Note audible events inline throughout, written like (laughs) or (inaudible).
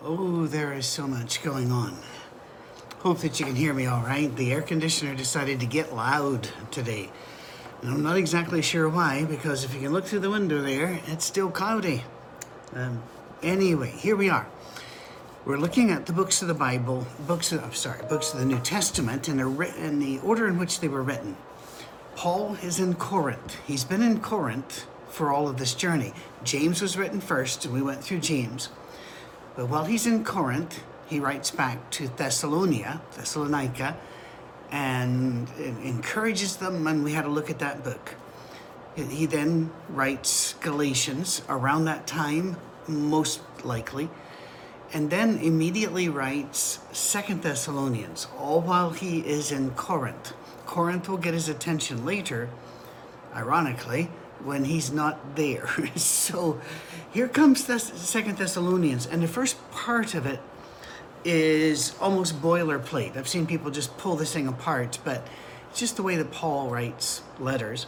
Oh, there is so much going on. Hope that you can hear me all right. The air conditioner decided to get loud today. And I'm not exactly sure why, because if you can look through the window there, it's still cloudy. Um, anyway, here we are. We're looking at the books of the Bible, books of, I'm sorry, books of the New Testament, in the, in the order in which they were written. Paul is in Corinth. He's been in Corinth for all of this journey. James was written first, and we went through James. But while he's in Corinth, he writes back to Thessalonica, Thessalonica, and encourages them, and we had a look at that book. He then writes Galatians around that time, most likely, and then immediately writes Second Thessalonians, all while he is in Corinth. Corinth will get his attention later, ironically, when he's not there. (laughs) so here comes the Second Thessalonians, and the first part of it is almost boilerplate. I've seen people just pull this thing apart, but it's just the way that Paul writes letters.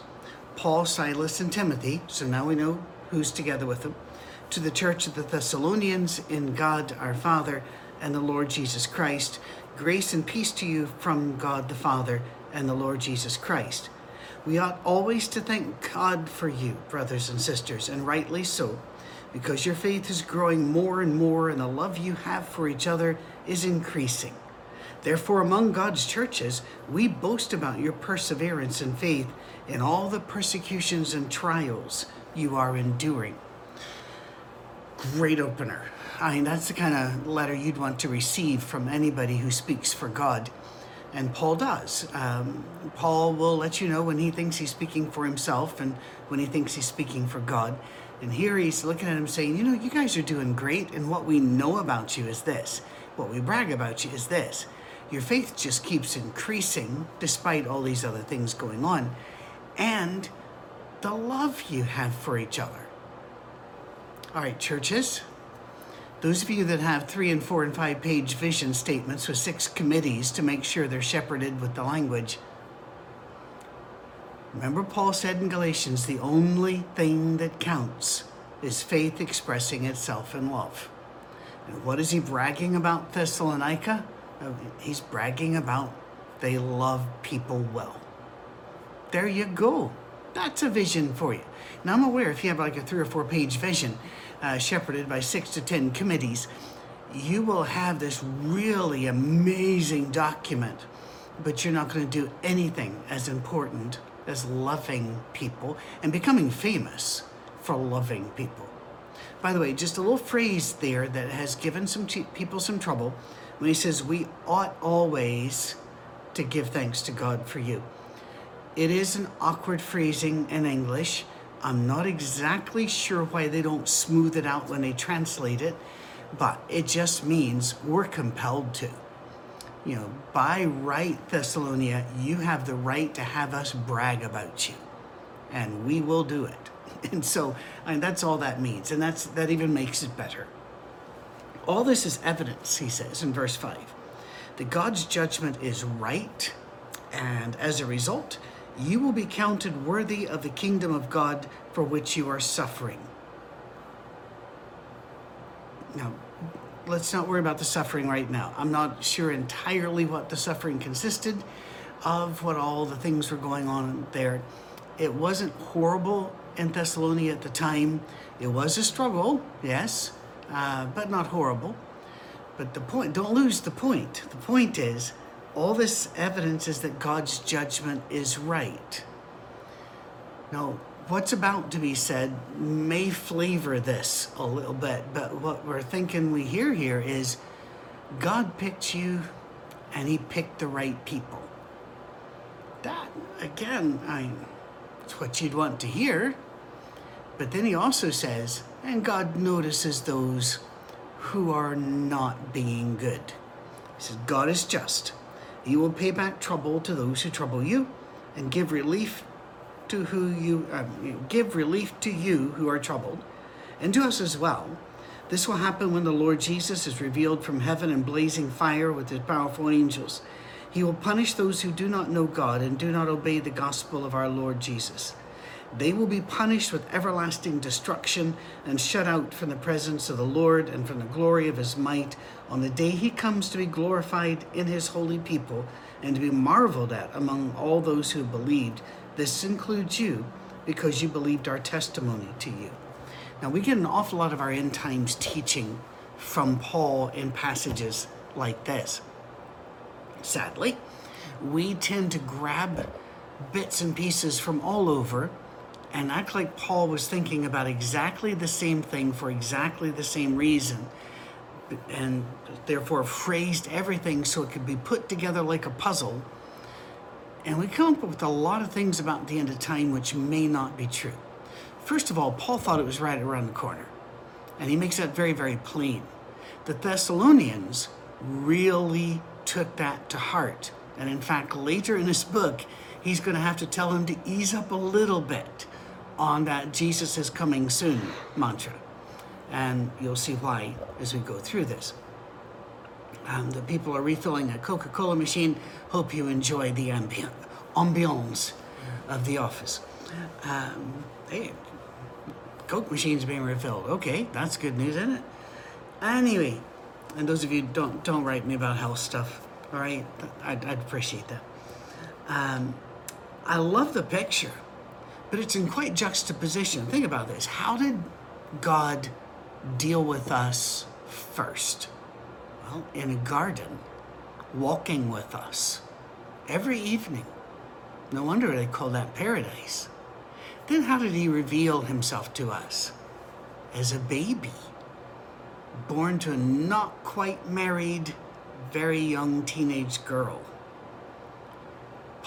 Paul, Silas, and Timothy, so now we know who's together with them, to the church of the Thessalonians in God our Father and the Lord Jesus Christ. Grace and peace to you from God the Father and the Lord Jesus Christ. We ought always to thank God for you, brothers and sisters, and rightly so, because your faith is growing more and more, and the love you have for each other is increasing. Therefore, among God's churches, we boast about your perseverance and faith in all the persecutions and trials you are enduring. Great opener. I mean, that's the kind of letter you'd want to receive from anybody who speaks for God and Paul does. Um, Paul will let you know when he thinks he's speaking for himself and when he thinks he's speaking for God. And here he's looking at him saying, You know, you guys are doing great, and what we know about you is this. What we brag about you is this. Your faith just keeps increasing despite all these other things going on. And the love you have for each other. All right, churches, those of you that have three and four and five page vision statements with six committees to make sure they're shepherded with the language. Remember, Paul said in Galatians the only thing that counts is faith expressing itself in love. And what is he bragging about Thessalonica? Uh, he's bragging about they love people well. There you go. That's a vision for you. Now, I'm aware if you have like a three or four page vision, uh, shepherded by six to ten committees, you will have this really amazing document, but you're not going to do anything as important as loving people and becoming famous for loving people. By the way, just a little phrase there that has given some people some trouble when he says, We ought always to give thanks to God for you. It is an awkward phrasing in English I'm not exactly sure why they don't smooth it out when they translate it, but it just means we're compelled to. You know, by right, Thessalonia, you have the right to have us brag about you, and we will do it. (laughs) And so, mean, that's all that means, and that's that even makes it better. All this is evidence, he says in verse 5, that God's judgment is right, and as a result, you will be counted worthy of the kingdom of God for which you are suffering. Now, let's not worry about the suffering right now. I'm not sure entirely what the suffering consisted of, what all the things were going on there. It wasn't horrible in Thessalonica at the time. It was a struggle, yes, uh, but not horrible. But the point, don't lose the point. The point is, all this evidence is that God's judgment is right. Now, what's about to be said may flavor this a little bit, but what we're thinking we hear here is God picked you and he picked the right people. That, again, I, it's what you'd want to hear. But then he also says, and God notices those who are not being good. He says, God is just. You will pay back trouble to those who trouble you, and give relief to who you um, give relief to you who are troubled, and to us as well. This will happen when the Lord Jesus is revealed from heaven in blazing fire with his powerful angels. He will punish those who do not know God and do not obey the gospel of our Lord Jesus. They will be punished with everlasting destruction and shut out from the presence of the Lord and from the glory of his might on the day he comes to be glorified in his holy people and to be marveled at among all those who believed. This includes you because you believed our testimony to you. Now, we get an awful lot of our end times teaching from Paul in passages like this. Sadly, we tend to grab bits and pieces from all over and act like Paul was thinking about exactly the same thing for exactly the same reason, and therefore phrased everything so it could be put together like a puzzle. And we come up with a lot of things about the end of time which may not be true. First of all, Paul thought it was right around the corner, and he makes that very, very plain. The Thessalonians really took that to heart. And in fact, later in his book, he's going to have to tell them to ease up a little bit on that Jesus is coming soon mantra. And you'll see why as we go through this. Um, the people are refilling a Coca Cola machine. Hope you enjoy the ambi- ambiance of the office. Um, hey, Coke machine's being refilled. Okay, that's good news, isn't it? Anyway, and those of you don't don't write me about health stuff. All right, I'd, I'd appreciate that. Um, I love the picture but it's in quite juxtaposition. Think about this. How did God deal with us first? Well, in a garden, walking with us every evening. No wonder they call that paradise. Then, how did he reveal himself to us? As a baby, born to a not quite married, very young teenage girl.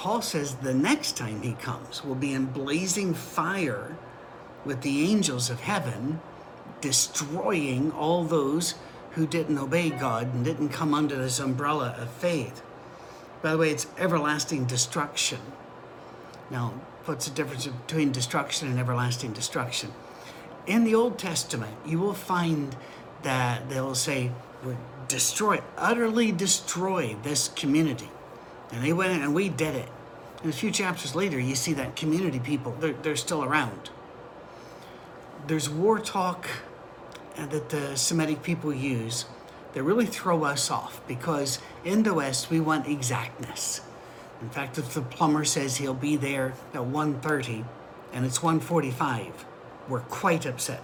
Paul says the next time he comes will be in blazing fire with the angels of heaven, destroying all those who didn't obey God and didn't come under this umbrella of faith. By the way, it's everlasting destruction. Now, what's the difference between destruction and everlasting destruction? In the Old Testament, you will find that they'll say, destroy, utterly destroy this community. And they went in and we did it. And a few chapters later, you see that community people, they're, they're still around. There's war talk uh, that the Semitic people use that really throw us off because in the West, we want exactness. In fact, if the plumber says he'll be there at 1.30 and it's 1.45, we're quite upset.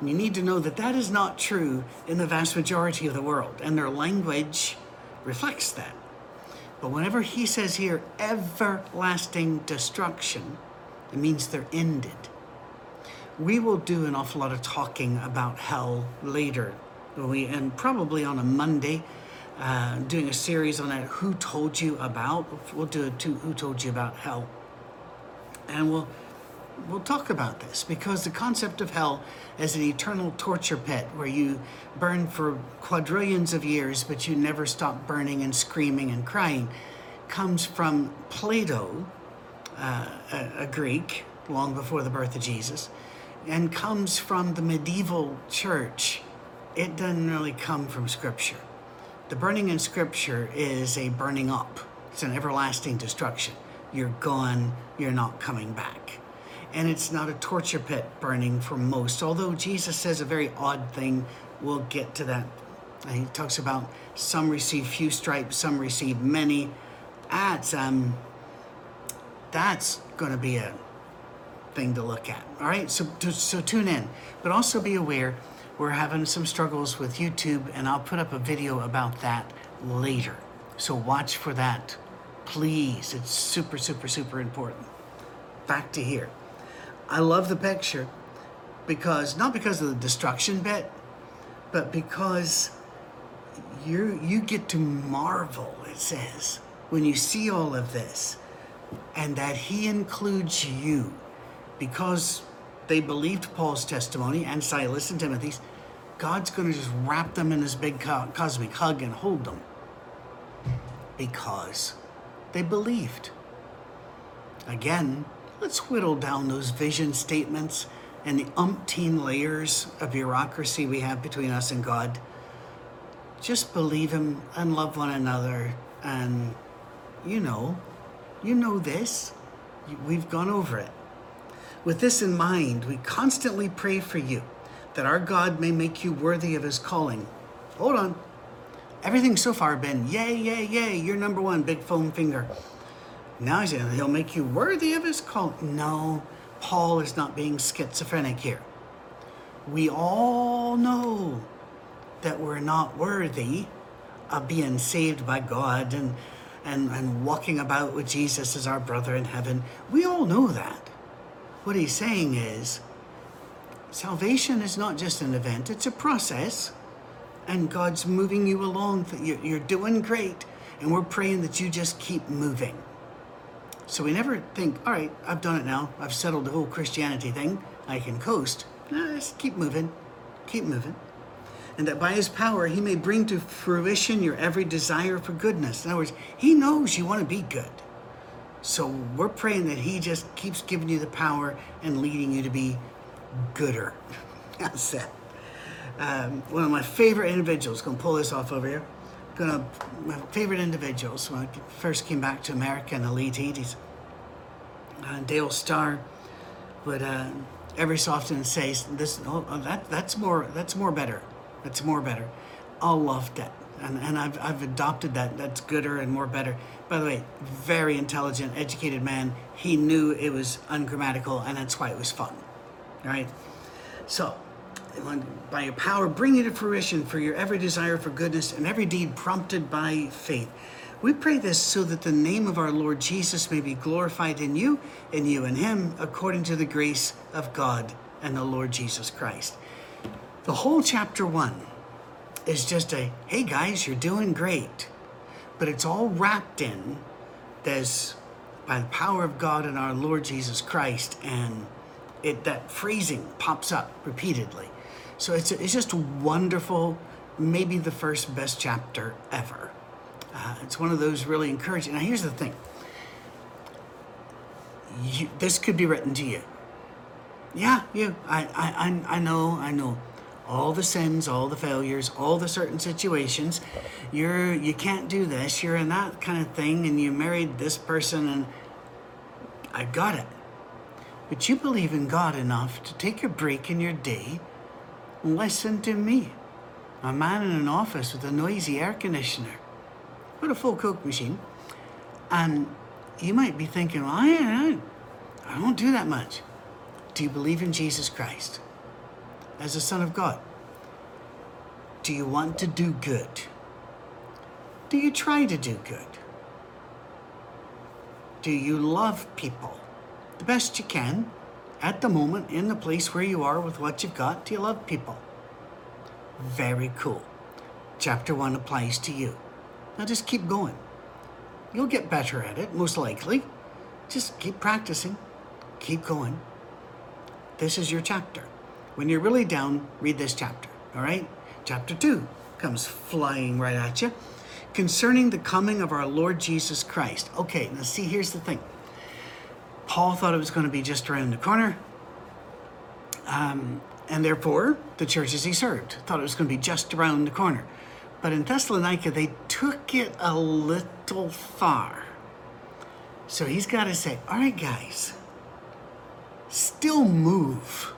And you need to know that that is not true in the vast majority of the world, and their language reflects that. But whenever he says here, everlasting destruction, it means they're ended. We will do an awful lot of talking about hell later. We, and probably on a Monday, uh, doing a series on that. Who told you about? We'll do a two, Who told you about hell? And we'll we'll talk about this because the concept of hell as an eternal torture pit where you burn for quadrillions of years but you never stop burning and screaming and crying comes from Plato, uh, a, a Greek long before the birth of Jesus, and comes from the medieval church. It doesn't really come from Scripture. The burning in Scripture is a burning up, it's an everlasting destruction. You're gone, you're not coming back and it's not a torture pit burning for most. Although Jesus says a very odd thing, we'll get to that. He talks about some receive few stripes, some receive many. That's um, that's going to be a thing to look at. All right, so so tune in, but also be aware we're having some struggles with YouTube, and I'll put up a video about that later. So watch for that, please. It's super, super, super important. Back to here. I love the picture because not because of the destruction bit, but because you you get to marvel. It says when you see all of this, and that He includes you, because they believed Paul's testimony and Silas and Timothy's. God's going to just wrap them in this big cosmic hug and hold them because they believed. Again, let's whittle down those vision statements and the umpteen layers of bureaucracy we have between us and God. Just believe Him and love one another. And you know, you know this. We've gone over it. With this in mind, we constantly pray for you that our God may make you worthy of his calling. Hold on. Everything so far been yay, yay, yay, you're number one, big foam finger. Now he's saying he'll make you worthy of his call. No, Paul is not being schizophrenic here. We all know that we're not worthy of being saved by God and, and, and walking about with Jesus as our brother in heaven. We all know that. What he's saying is salvation is not just an event, it's a process. And God's moving you along. You're doing great. And we're praying that you just keep moving. So we never think, all right, I've done it now. I've settled the whole Christianity thing. I can coast. No, just keep moving. Keep moving. And that by his power, he may bring to fruition your every desire for goodness. In other words, he knows you want to be good. So we're praying that he just keeps giving you the power and leading you to be gooder. (laughs) That's it. Um, one of my favorite individuals, to pull this off over here gonna my favorite individuals when I first came back to America in the late 80s. Uh, Dale Starr would uh, every so often say this oh, oh, that that's more that's more better. That's more better. I loved it. And, and I've, I've adopted that. That's gooder and more better. By the way very intelligent educated man. He knew it was ungrammatical and that's why it was fun. Right? So by your power, bring it to fruition for your every desire for goodness and every deed prompted by faith. We pray this so that the name of our Lord Jesus may be glorified in you and you in him, according to the grace of God and the Lord Jesus Christ. The whole chapter one is just a hey guys, you're doing great. But it's all wrapped in this by the power of God and our Lord Jesus Christ, and it that phrasing pops up repeatedly. So it's, it's just wonderful, maybe the first best chapter ever. Uh, it's one of those really encouraging. Now, here's the thing you, this could be written to you. Yeah, you. I, I, I know, I know. All the sins, all the failures, all the certain situations. You're you can't do this. You're in that kind of thing, and you married this person, and I got it. But you believe in God enough to take a break in your day Listen to me. A man in an office with a noisy air conditioner, with a full Coke machine. And you might be thinking, well, I, I don't do that much. Do you believe in Jesus Christ as the Son of God? Do you want to do good? Do you try to do good? Do you love people the best you can? At the moment in the place where you are with what you've got, do you love people? Very cool. Chapter one applies to you. Now just keep going. You'll get better at it, most likely. Just keep practicing, keep going. This is your chapter. When you're really down, read this chapter, all right? Chapter two comes flying right at you concerning the coming of our Lord Jesus Christ. Okay, now see, here's the thing Paul thought it was going to be just around the corner. Um, and therefore, the churches he served thought it was going to be just around the corner. But in Thessalonica, they took it a little far. So he's got to say, all right, guys, still move.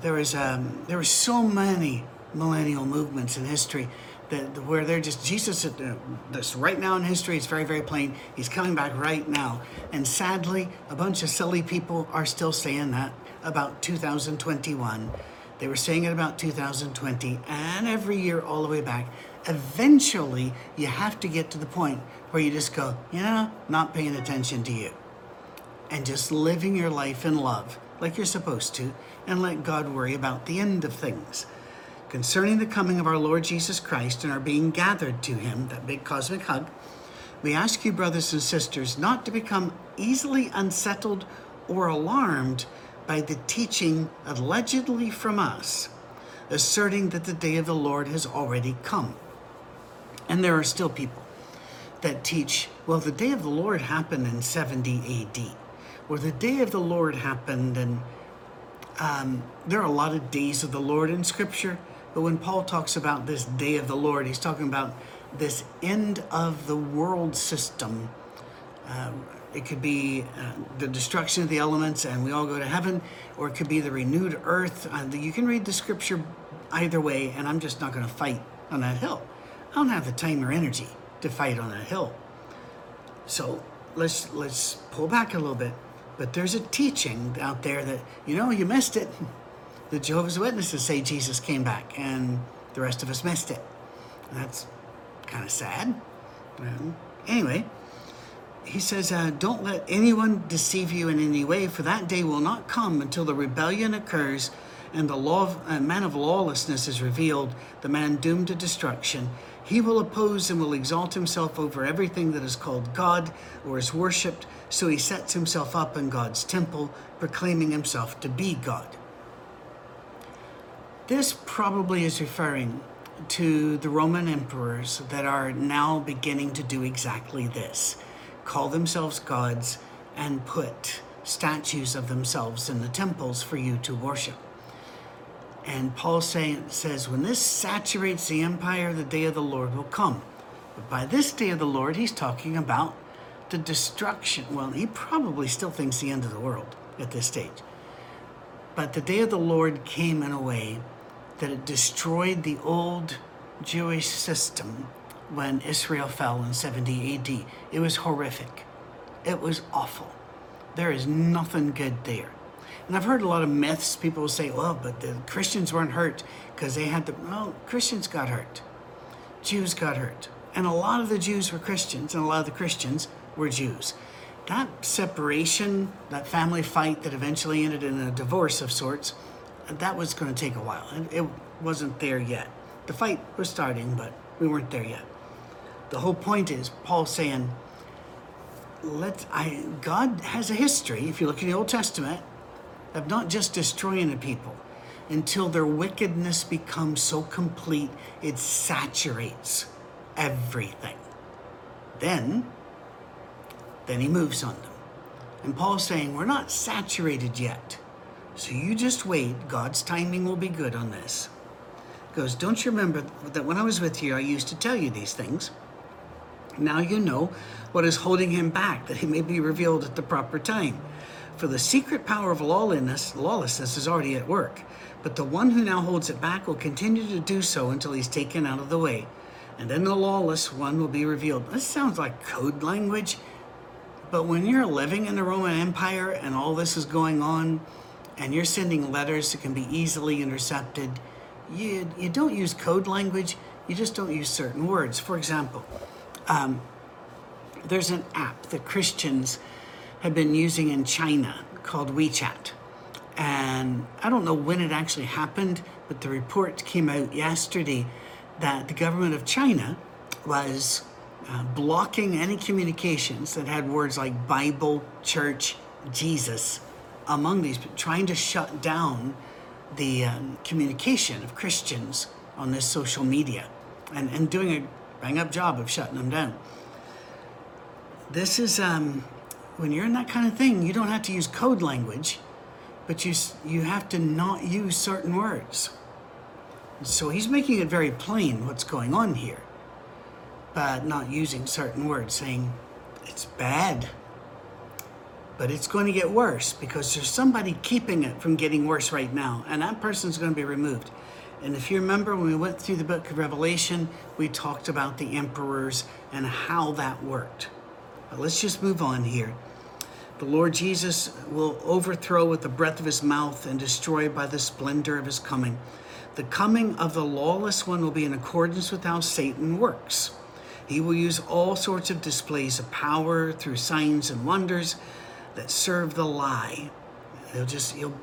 There was, um, there were so many millennial movements in history that where they're just Jesus. Uh, this right now in history, it's very very plain. He's coming back right now, and sadly, a bunch of silly people are still saying that about 2021. They were saying it about 2020, and every year all the way back. Eventually, you have to get to the point where you just go, you know, not paying attention to you, and just living your life in love like you're supposed to, and let God worry about the end of things concerning the coming of our Lord Jesus Christ and our being gathered to him, that big cosmic hug, we ask you, brothers and sisters, not to become easily unsettled or alarmed by the teaching allegedly from us, asserting that the day of the Lord has already come. And there are still people that teach, well, the day of the Lord happened in 70 AD, or the day of the Lord happened, and um, there are a lot of days of the Lord in Scripture. But when Paul talks about this day of the Lord, he's talking about this end of the world system. Uh, it could be uh, the destruction of the elements and we all go to heaven, or it could be the renewed earth. Uh, you can read the scripture either way, and I'm just not going to fight on that hill. I don't have the time or energy to fight on that hill. So let's let's pull back a little bit. But there's a teaching out there that you know you missed it. (laughs) The Jehovah's Witnesses say Jesus came back, and the rest of us missed it. That's kind of sad. Um, anyway, he says, uh, Don't let anyone deceive you in any way, for that day will not come until the rebellion occurs and the law of, uh, man of lawlessness is revealed, the man doomed to destruction. He will oppose and will exalt himself over everything that is called God or is worshipped, so he sets himself up in God's temple, proclaiming himself to be God. This probably is referring to the Roman emperors that are now beginning to do exactly this call themselves gods and put statues of themselves in the temples for you to worship. And Paul say, says, when this saturates the empire, the day of the Lord will come. But by this day of the Lord, he's talking about the destruction. Well, he probably still thinks the end of the world at this stage. But the day of the Lord came in a way that it destroyed the old Jewish system when Israel fell in 70 AD. It was horrific. It was awful. There is nothing good there. And I've heard a lot of myths. People say, well, but the Christians weren't hurt because they had the. Well, Christians got hurt. Jews got hurt. And a lot of the Jews were Christians, and a lot of the Christians were Jews. That separation, that family fight that eventually ended in a divorce of sorts, that was going to take a while. It wasn't there yet. The fight was starting, but we weren't there yet. The whole point is Paul saying, let I God has a history, if you look in the Old Testament, of not just destroying a people until their wickedness becomes so complete it saturates everything. Then, then he moves on them. And Paul's saying, We're not saturated yet. So you just wait. God's timing will be good on this. Goes, Don't you remember that when I was with you, I used to tell you these things? Now you know what is holding him back, that he may be revealed at the proper time. For the secret power of lawlessness, lawlessness is already at work, but the one who now holds it back will continue to do so until he's taken out of the way. And then the lawless one will be revealed. This sounds like code language, but when you're living in the Roman Empire and all this is going on, and you're sending letters that can be easily intercepted, you, you don't use code language, you just don't use certain words. For example, um, there's an app that Christians have been using in China called WeChat. And I don't know when it actually happened, but the report came out yesterday that the government of China was uh, blocking any communications that had words like Bible, church, Jesus among these, trying to shut down the um, communication of Christians on this social media and, and doing a bang up job of shutting them down. This is um, when you're in that kind of thing, you don't have to use code language, but you you have to not use certain words. So he's making it very plain what's going on here, but not using certain words, saying it's bad, but it's going to get worse because there's somebody keeping it from getting worse right now, and that person's going to be removed. And if you remember when we went through the book of Revelation, we talked about the emperors and how that worked. But let's just move on here. The Lord Jesus will overthrow with the breath of his mouth and destroy by the splendor of his coming. The coming of the lawless one will be in accordance with how Satan works. He will use all sorts of displays of power through signs and wonders that serve the lie. They'll just, you'll,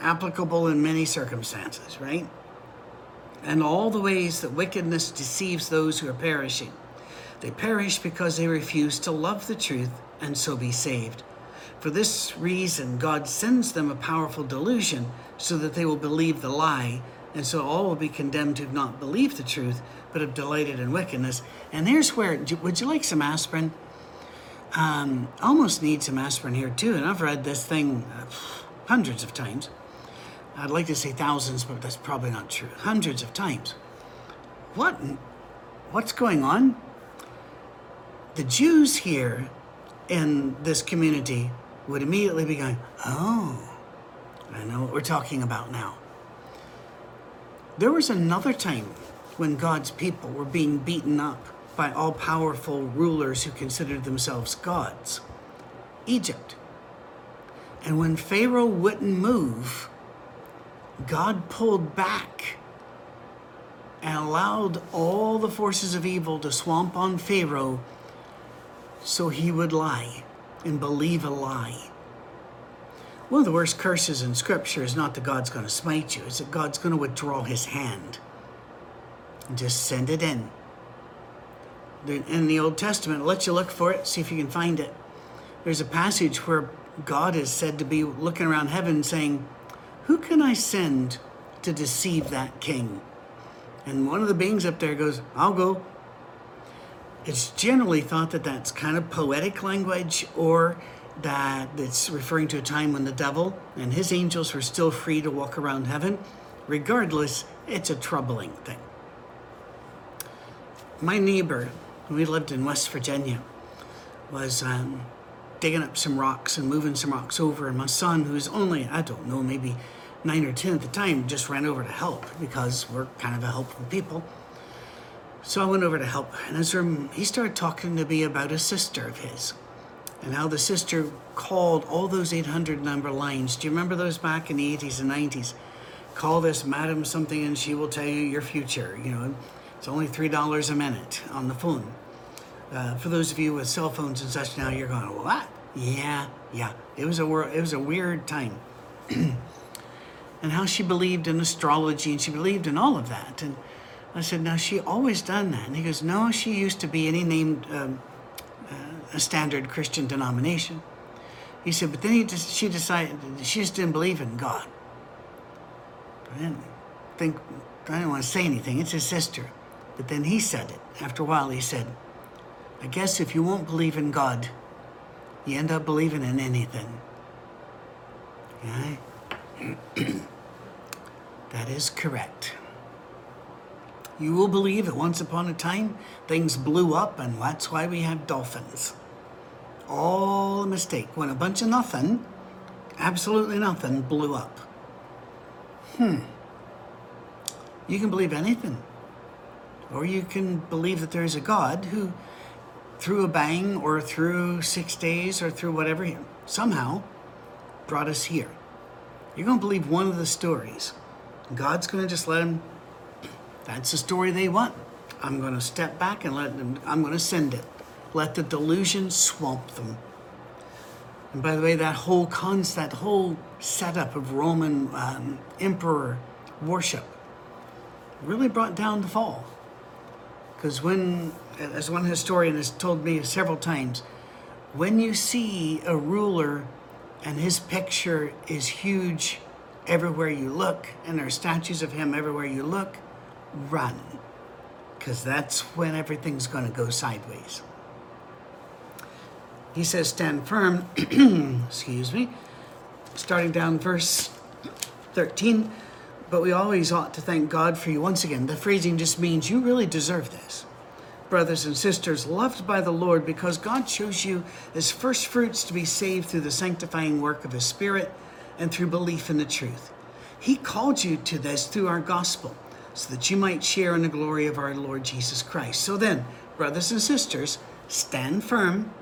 applicable in many circumstances, right? And all the ways that wickedness deceives those who are perishing. They perish because they refuse to love the truth and so be saved. For this reason, God sends them a powerful delusion so that they will believe the lie, and so all will be condemned who have not believed the truth, but have delighted in wickedness. And there's where, would you like some aspirin? Um, almost need some aspirin here too, and I've read this thing uh, hundreds of times. I'd like to say thousands, but that's probably not true. Hundreds of times. What? What's going on? The Jews here in this community would immediately be going, Oh, I know what we're talking about now. There was another time when God's people were being beaten up by all powerful rulers who considered themselves gods Egypt. And when Pharaoh wouldn't move, God pulled back and allowed all the forces of evil to swamp on Pharaoh so he would lie and believe a lie. One of the worst curses in Scripture is not that God's going to smite you, it's that God's going to withdraw his hand and just send it in. In the Old Testament, I'll let you look for it, see if you can find it. There's a passage where God is said to be looking around heaven saying, Who can I send to deceive that king? And one of the beings up there goes, I'll go. It's generally thought that that's kind of poetic language or that it's referring to a time when the devil and his angels were still free to walk around heaven. Regardless, it's a troubling thing. My neighbor, we lived in West Virginia, was um, digging up some rocks and moving some rocks over. And my son, who's only, I don't know, maybe nine or 10 at the time, just ran over to help because we're kind of a helpful people. So I went over to help. And as he started talking to me about a sister of his and how the sister called all those 800 number lines. Do you remember those back in the 80s and 90s? Call this madam something and she will tell you your future. You know, it's only $3 a minute on the phone. Uh, for those of you with cell phones and such now, you're going, what? Yeah, yeah. It was a it was a weird time. (clears throat) and how she believed in astrology and she believed in all of that. And I said, now she always done that. And he goes, no, she used to be, he named um, uh, a standard Christian denomination. He said, but then he just, she decided she just didn't believe in God. I didn't think, I didn't want to say anything. It's his sister. But then he said it. After a while, he said, I guess if you won't believe in God, you end up believing in anything. Okay? (clears throat) that is correct. You will believe that once upon a time things blew up, and that's why we have dolphins. All a mistake. When a bunch of nothing, absolutely nothing, blew up. Hmm. You can believe anything. Or you can believe that there's a God who, through a bang or through six days or through whatever, somehow brought us here. You're going to believe one of the stories. God's going to just let them, that's the story they want. I'm going to step back and let them, I'm going to send it. Let the delusion swamp them. And by the way, that whole concept, that whole setup of Roman um, emperor worship really brought down the fall. Because when, as one historian has told me several times, when you see a ruler and his picture is huge everywhere you look, and there are statues of him everywhere you look, run. Because that's when everything's going to go sideways. He says, Stand firm, (clears throat) excuse me, starting down verse 13 but we always ought to thank God for you. Once again, the phrasing just means you really deserve this. Brothers and sisters, loved by the Lord, because God chose you as first fruits to be saved through the sanctifying work of His Spirit and through belief in the truth. He called you to this through our gospel, so that you might share in the glory of our Lord Jesus Christ. So then, brothers and sisters, stand firm,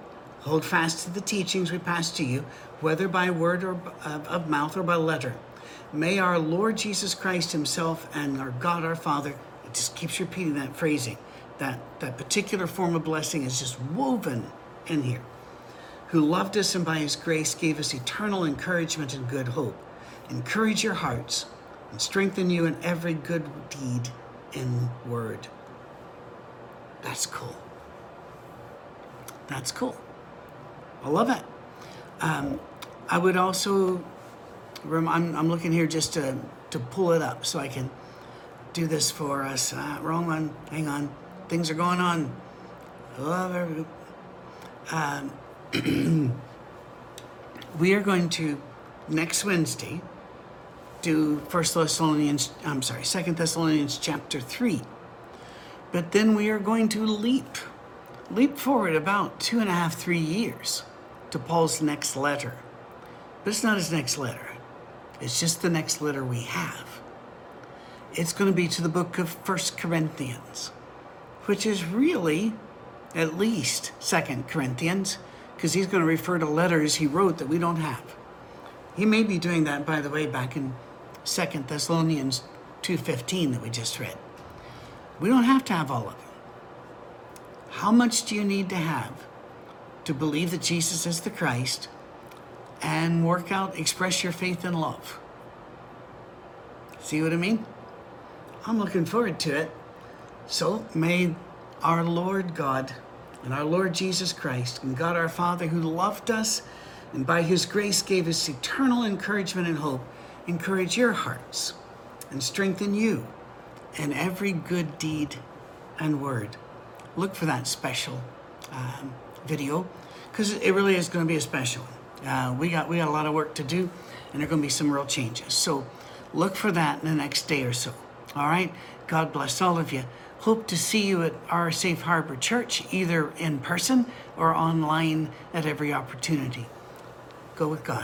hold fast to the teachings we pass to you, whether by word or of mouth or by letter May our Lord Jesus Christ Himself and our God our Father, it just keeps repeating that phrasing, that, that particular form of blessing is just woven in here, who loved us and by His grace gave us eternal encouragement and good hope. Encourage your hearts and strengthen you in every good deed in word. That's cool. That's cool. I love it. Um, I would also I'm, I'm looking here just to, to pull it up so I can do this for us. Uh, wrong one. Hang on. Things are going on. Oh, um, (clears throat) we are going to next Wednesday do First Thessalonians. I'm sorry, Second Thessalonians chapter three. But then we are going to leap, leap forward about two and a half, three years to Paul's next letter. But it's not his next letter, it's just the next letter we have. It's going to be to the book of First Corinthians, which is really at least Second Corinthians, because he's going to refer to letters he wrote that we don't have. He may be doing that, by the way, back in Second Thessalonians 2.15 that we just read. We don't have to have all of them. How much do you need to have to believe that Jesus is the Christ and work out, express your faith in love? See what I mean? I'm looking forward to it. So may our Lord God and our Lord Jesus Christ and God our Father who loved us and by his grace gave us eternal encouragement and hope encourage your hearts and strengthen you in every good deed and word. Look for that special um, video because it really is going to be a special. Uh, we got we got a lot of work to do, and there are going to be some real changes. So look for that in the next day or so. All right. God bless all of you. Hope to see you at our Safe Harbor Church, either in person or online at every opportunity. Go with God.